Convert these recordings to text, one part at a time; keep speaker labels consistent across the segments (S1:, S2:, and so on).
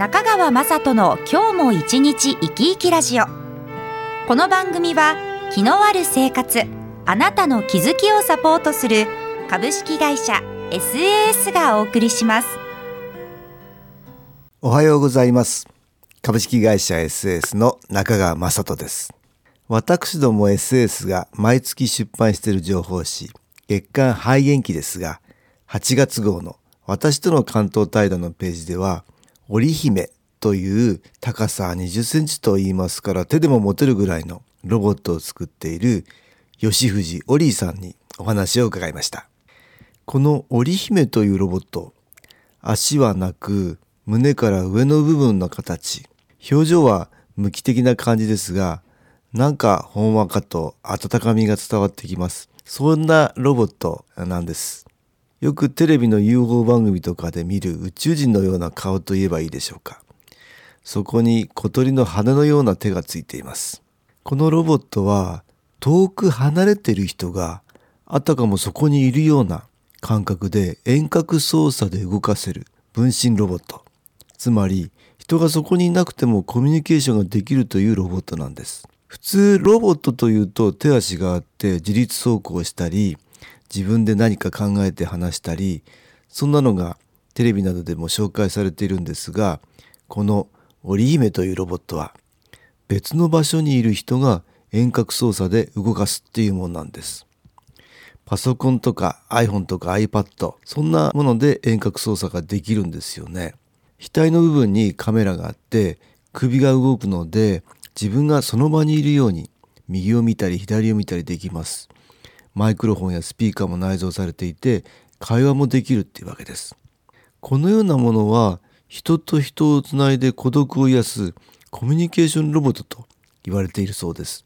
S1: 中川雅人の今日も一日生き生きラジオ。この番組は気のある生活あなたの気づきをサポートする株式会社 SAS がお送りします。
S2: おはようございます。株式会社 SAS の中川雅人です。私ども SAS が毎月出版している情報誌月刊肺元気ですが8月号の私との関東対談のページでは織姫という高さ20センチと言いますから手でも持てるぐらいのロボットを作っている吉藤オリーさんにお話を伺いました。この織姫というロボット、足はなく胸から上の部分の形、表情は無機的な感じですが、なんかほんわかと温かみが伝わってきます。そんなロボットなんです。よくテレビの UFO 番組とかで見る宇宙人のような顔といえばいいでしょうか。そこに小鳥の羽のような手がついています。このロボットは遠く離れている人があたかもそこにいるような感覚で遠隔操作で動かせる分身ロボット。つまり人がそこにいなくてもコミュニケーションができるというロボットなんです。普通ロボットというと手足があって自立走行したり自分で何か考えて話したりそんなのがテレビなどでも紹介されているんですがこの織姫というロボットは別の場所にいる人が遠隔操作で動かすっていうものなんです。パソコンとか iPhone とか iPad そんなもので遠隔操作ができるんですよね。額の部分にカメラがあって首が動くので自分がその場にいるように右を見たり左を見たりできます。マイクロフォンやスピーカーも内蔵されていて会話もできるっていうわけです。このようなものは人と人をつないで孤独を癒すコミュニケーションロボットと言われているそうです。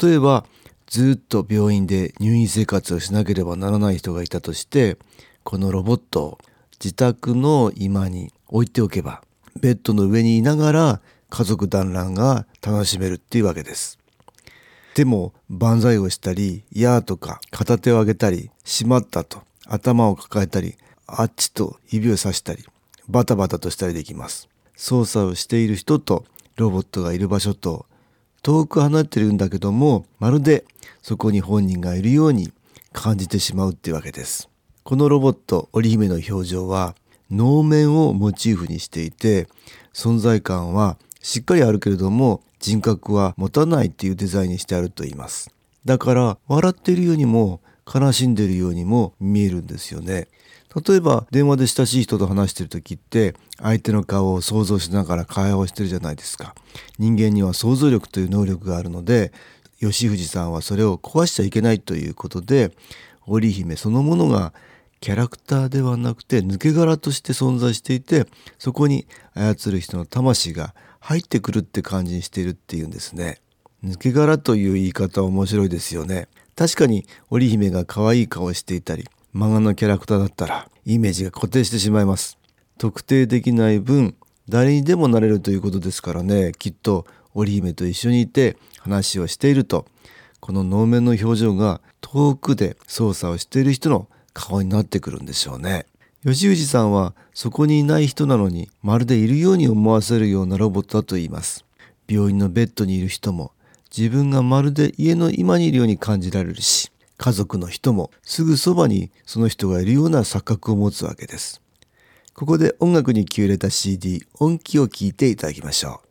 S2: 例えばずっと病院で入院生活をしなければならない人がいたとしてこのロボットを自宅の居間に置いておけばベッドの上にいながら家族団らんが楽しめるっていうわけです。でも万歳をしたり「やー」とか片手を上げたり「しまった」と頭を抱えたりあっちと指をさしたりバタバタとしたりできます。操作をしている人とロボットがいる場所と遠く離れてるんだけどもまるでそこに本人がいるように感じてしまうっていうわけです。このロボット織姫の表情は能面をモチーフにしていて存在感はしっかりあるけれども人格は持たないっていうデザインにしてあると言います。だから笑っているようにも悲しんでいるようにも見えるんですよね。例えば電話で親しい人と話してる時って相手の顔を想像しながら会話をしてるじゃないですか。人間には想像力という能力があるので吉藤さんはそれを壊しちゃいけないということで織姫そのものがキャラクターではなくて抜け殻として存在していてそこに操る人の魂が入ってくるって感じにしているっていうんですね。抜け殻という言い方面白いですよね。確かに織姫が可愛い顔していたり漫画のキャラクターだったらイメージが固定してしまいます。特定できない分誰にでもなれるということですからねきっと織姫と一緒にいて話をしているとこの能面の表情が遠くで操作をしている人の顔になってくるんでしょうね。吉藤さんはそこにいない人なのにまるでいるように思わせるようなロボットだと言います。病院のベッドにいる人も自分がまるで家の今にいるように感じられるし家族の人もすぐそばにその人がいるような錯覚を持つわけです。ここで音楽に気を入れた CD 音機を聴いていただきましょう。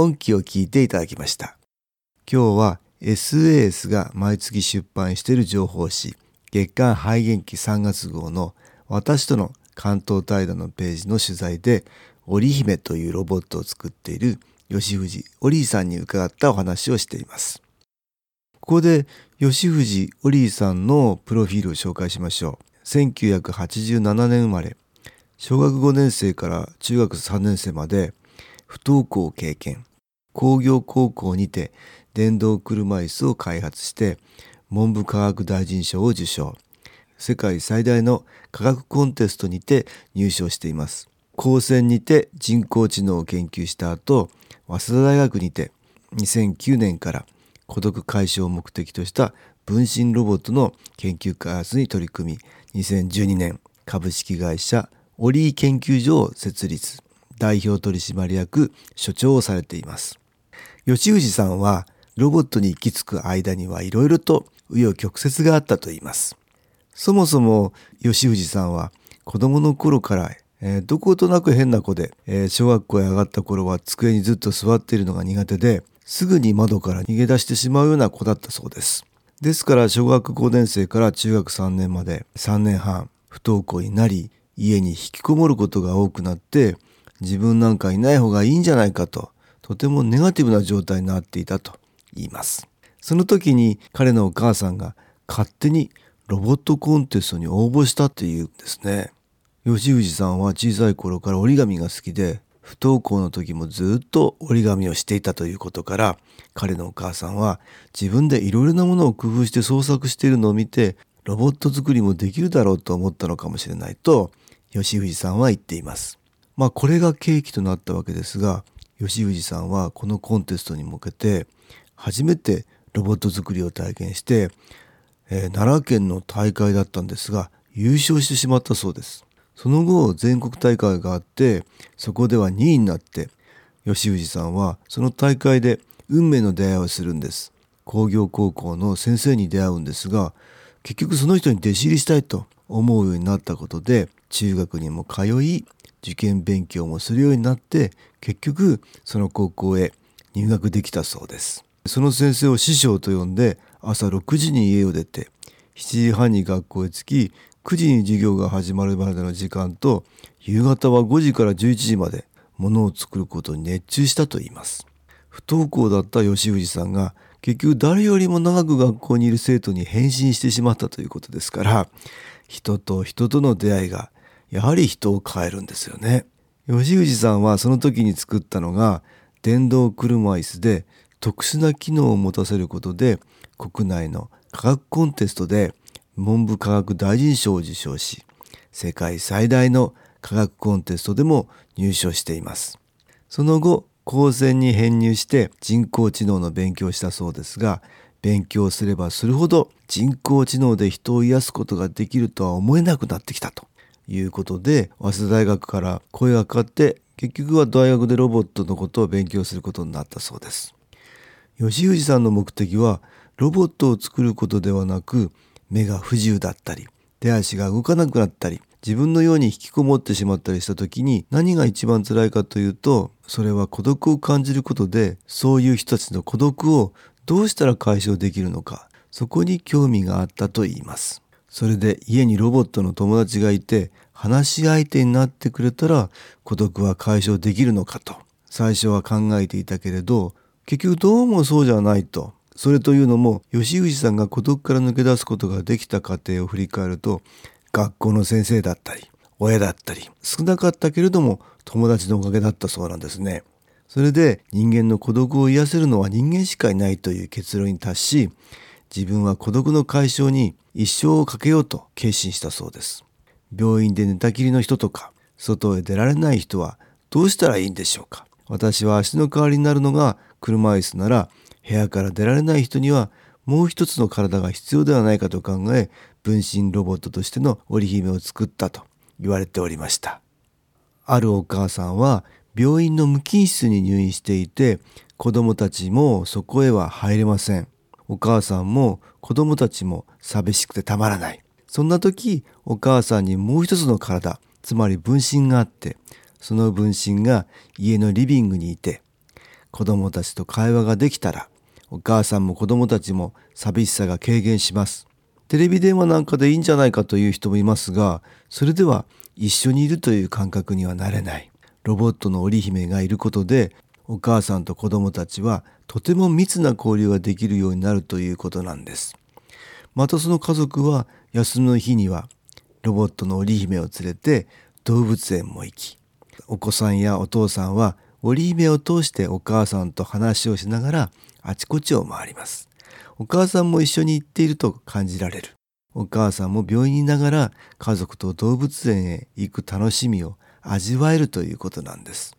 S2: 本記を聞いていただきました。今日は SAS が毎月出版している情報誌月刊肺元記3月号の私との関東対談のページの取材で織姫というロボットを作っている吉藤織さんに伺ったお話をしています。ここで吉藤織さんのプロフィールを紹介しましょう。1987年生まれ小学5年生から中学3年生まで不登校を経験。工業高校にて電動車椅子を開発して文部科学大臣賞を受賞。世界最大の科学コンテストにて入賞しています。高専にて人工知能を研究した後早稲田大学にて2009年から孤独解消を目的とした分身ロボットの研究開発に取り組み2012年株式会社オリー研究所を設立。代表取締役所長をされています。吉藤さんはロボットに行き着く間にはいろいろと紆余曲折があったと言います。そもそも吉藤さんは子供の頃から、えー、どことなく変な子で、えー、小学校へ上がった頃は机にずっと座っているのが苦手ですぐに窓から逃げ出してしまうような子だったそうです。ですから小学5年生から中学3年まで3年半不登校になり家に引きこもることが多くなって自分なんかいない方がいいんじゃないかととてもネガティブな状態になっていたと言いますその時に彼のお母さんが勝手にロボットコンテストに応募したっていうんですね吉藤さんは小さい頃から折り紙が好きで不登校の時もずっと折り紙をしていたということから彼のお母さんは自分でいろいろなものを工夫して創作しているのを見てロボット作りもできるだろうと思ったのかもしれないと吉藤さんは言っています。まあこれが契機となったわけですが吉藤さんはこのコンテストに向けて初めてロボット作りを体験して、えー、奈良県の大会だったんですが優勝してしまったそうです。その後全国大会があってそこでは2位になって吉藤さんはその大会で運命の出会いをするんです工業高校の先生に出会うんですが結局その人に弟子入りしたいと思うようになったことで中学にも通い受験勉強もするようになって結局その高校へ入学できたそうです。その先生を師匠と呼んで朝6時に家を出て7時半に学校へ着き9時に授業が始まるまでの時間と夕方は5時から11時まで物を作ることに熱中したと言います。不登校だった吉藤さんが結局誰よりも長く学校にいる生徒に変身してしまったということですから人と人との出会いがやはり人を変えるんですよね。吉藤さんはその時に作ったのが電動車椅子で特殊な機能を持たせることで国内の科学コンテストで文部科学大臣賞を受賞し世界最大の科学コンテストでも入賞しています。その後高専に編入して人工知能の勉強をしたそうですが勉強すればするほど人工知能で人を癒すことができるとは思えなくなってきたと。いうことで早稲田大学から声がかかって結局は大学でロボットのことを勉強することになったそうです。吉藤さんの目的はロボットを作ることではなく目が不自由だったり手足が動かなくなったり自分のように引きこもってしまったりした時に何が一番辛いかというとそれは孤独を感じることでそういう人たちの孤独をどうしたら解消できるのかそこに興味があったと言います。それで家にロボットの友達がいて話し相手になってくれたら孤独は解消できるのかと最初は考えていたけれど結局どうもそうじゃないとそれというのも吉藤さんが孤独から抜け出すことができた過程を振り返ると学校の先生だったり親だったり少なかったけれども友達のおかげだったそうなんですね。それで人間の孤独を癒せるのは人間しかいないという結論に達し自分は孤独の解消に一生をかけようと決心したそうです。病院で寝たきりの人とか外へ出られない人はどうしたらいいんでしょうか？私は足の代わりになるのが車椅子なら部屋から出られない人にはもう一つの体が必要ではないかと考え分身ロボットとしての織姫を作ったと言われておりました。あるお母さんは病院の無菌室に入院していて子供たちもそこへは入れません。お母さんも子供たちも寂しくてたまらない。そんな時お母さんにもう一つの体つまり分身があってその分身が家のリビングにいて子供たちと会話ができたらお母さんも子供たちも寂しさが軽減します。テレビ電話なんかでいいんじゃないかという人もいますがそれでは一緒にいるという感覚にはなれない。ロボットの織姫がいることでお母さんと子供たちはとても密な交流ができるようになるということなんです。またその家族は休みの日にはロボットの織姫を連れて動物園も行きお子さんやお父さんは織姫を通してお母さんと話をしながらあちこちを回ります。お母さんも一緒に行っていると感じられる。お母さんも病院にいながら家族と動物園へ行く楽しみを味わえるということなんです。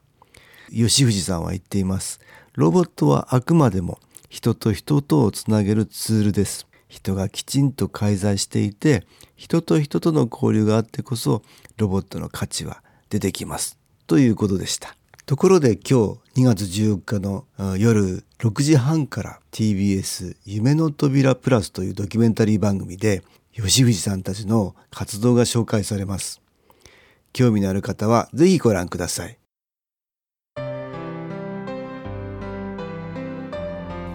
S2: 吉藤さんは言っています。ロボットはあくまでも人と人とをつなげるツールです。人がきちんと介在していて人と人との交流があってこそロボットの価値は出てきます。ということでした。ところで今日2月14日の夜6時半から TBS 夢の扉プラスというドキュメンタリー番組で吉藤さんたちの活動が紹介されます。興味のある方はぜひご覧ください。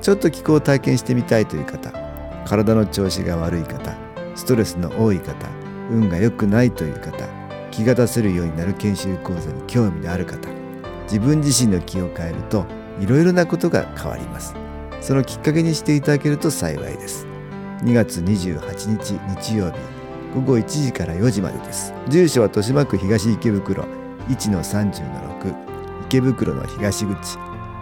S2: ちょっと気候を体験してみたいという方体の調子が悪い方ストレスの多い方運が良くないという方気が出せるようになる研修講座に興味のある方自分自身の気を変えるといろいろなことが変わります。そのきっかけにしていただけると幸いです。2月28日日曜日午後1時から4時までです。住所は豊島区東池袋1-30-6池袋の東口。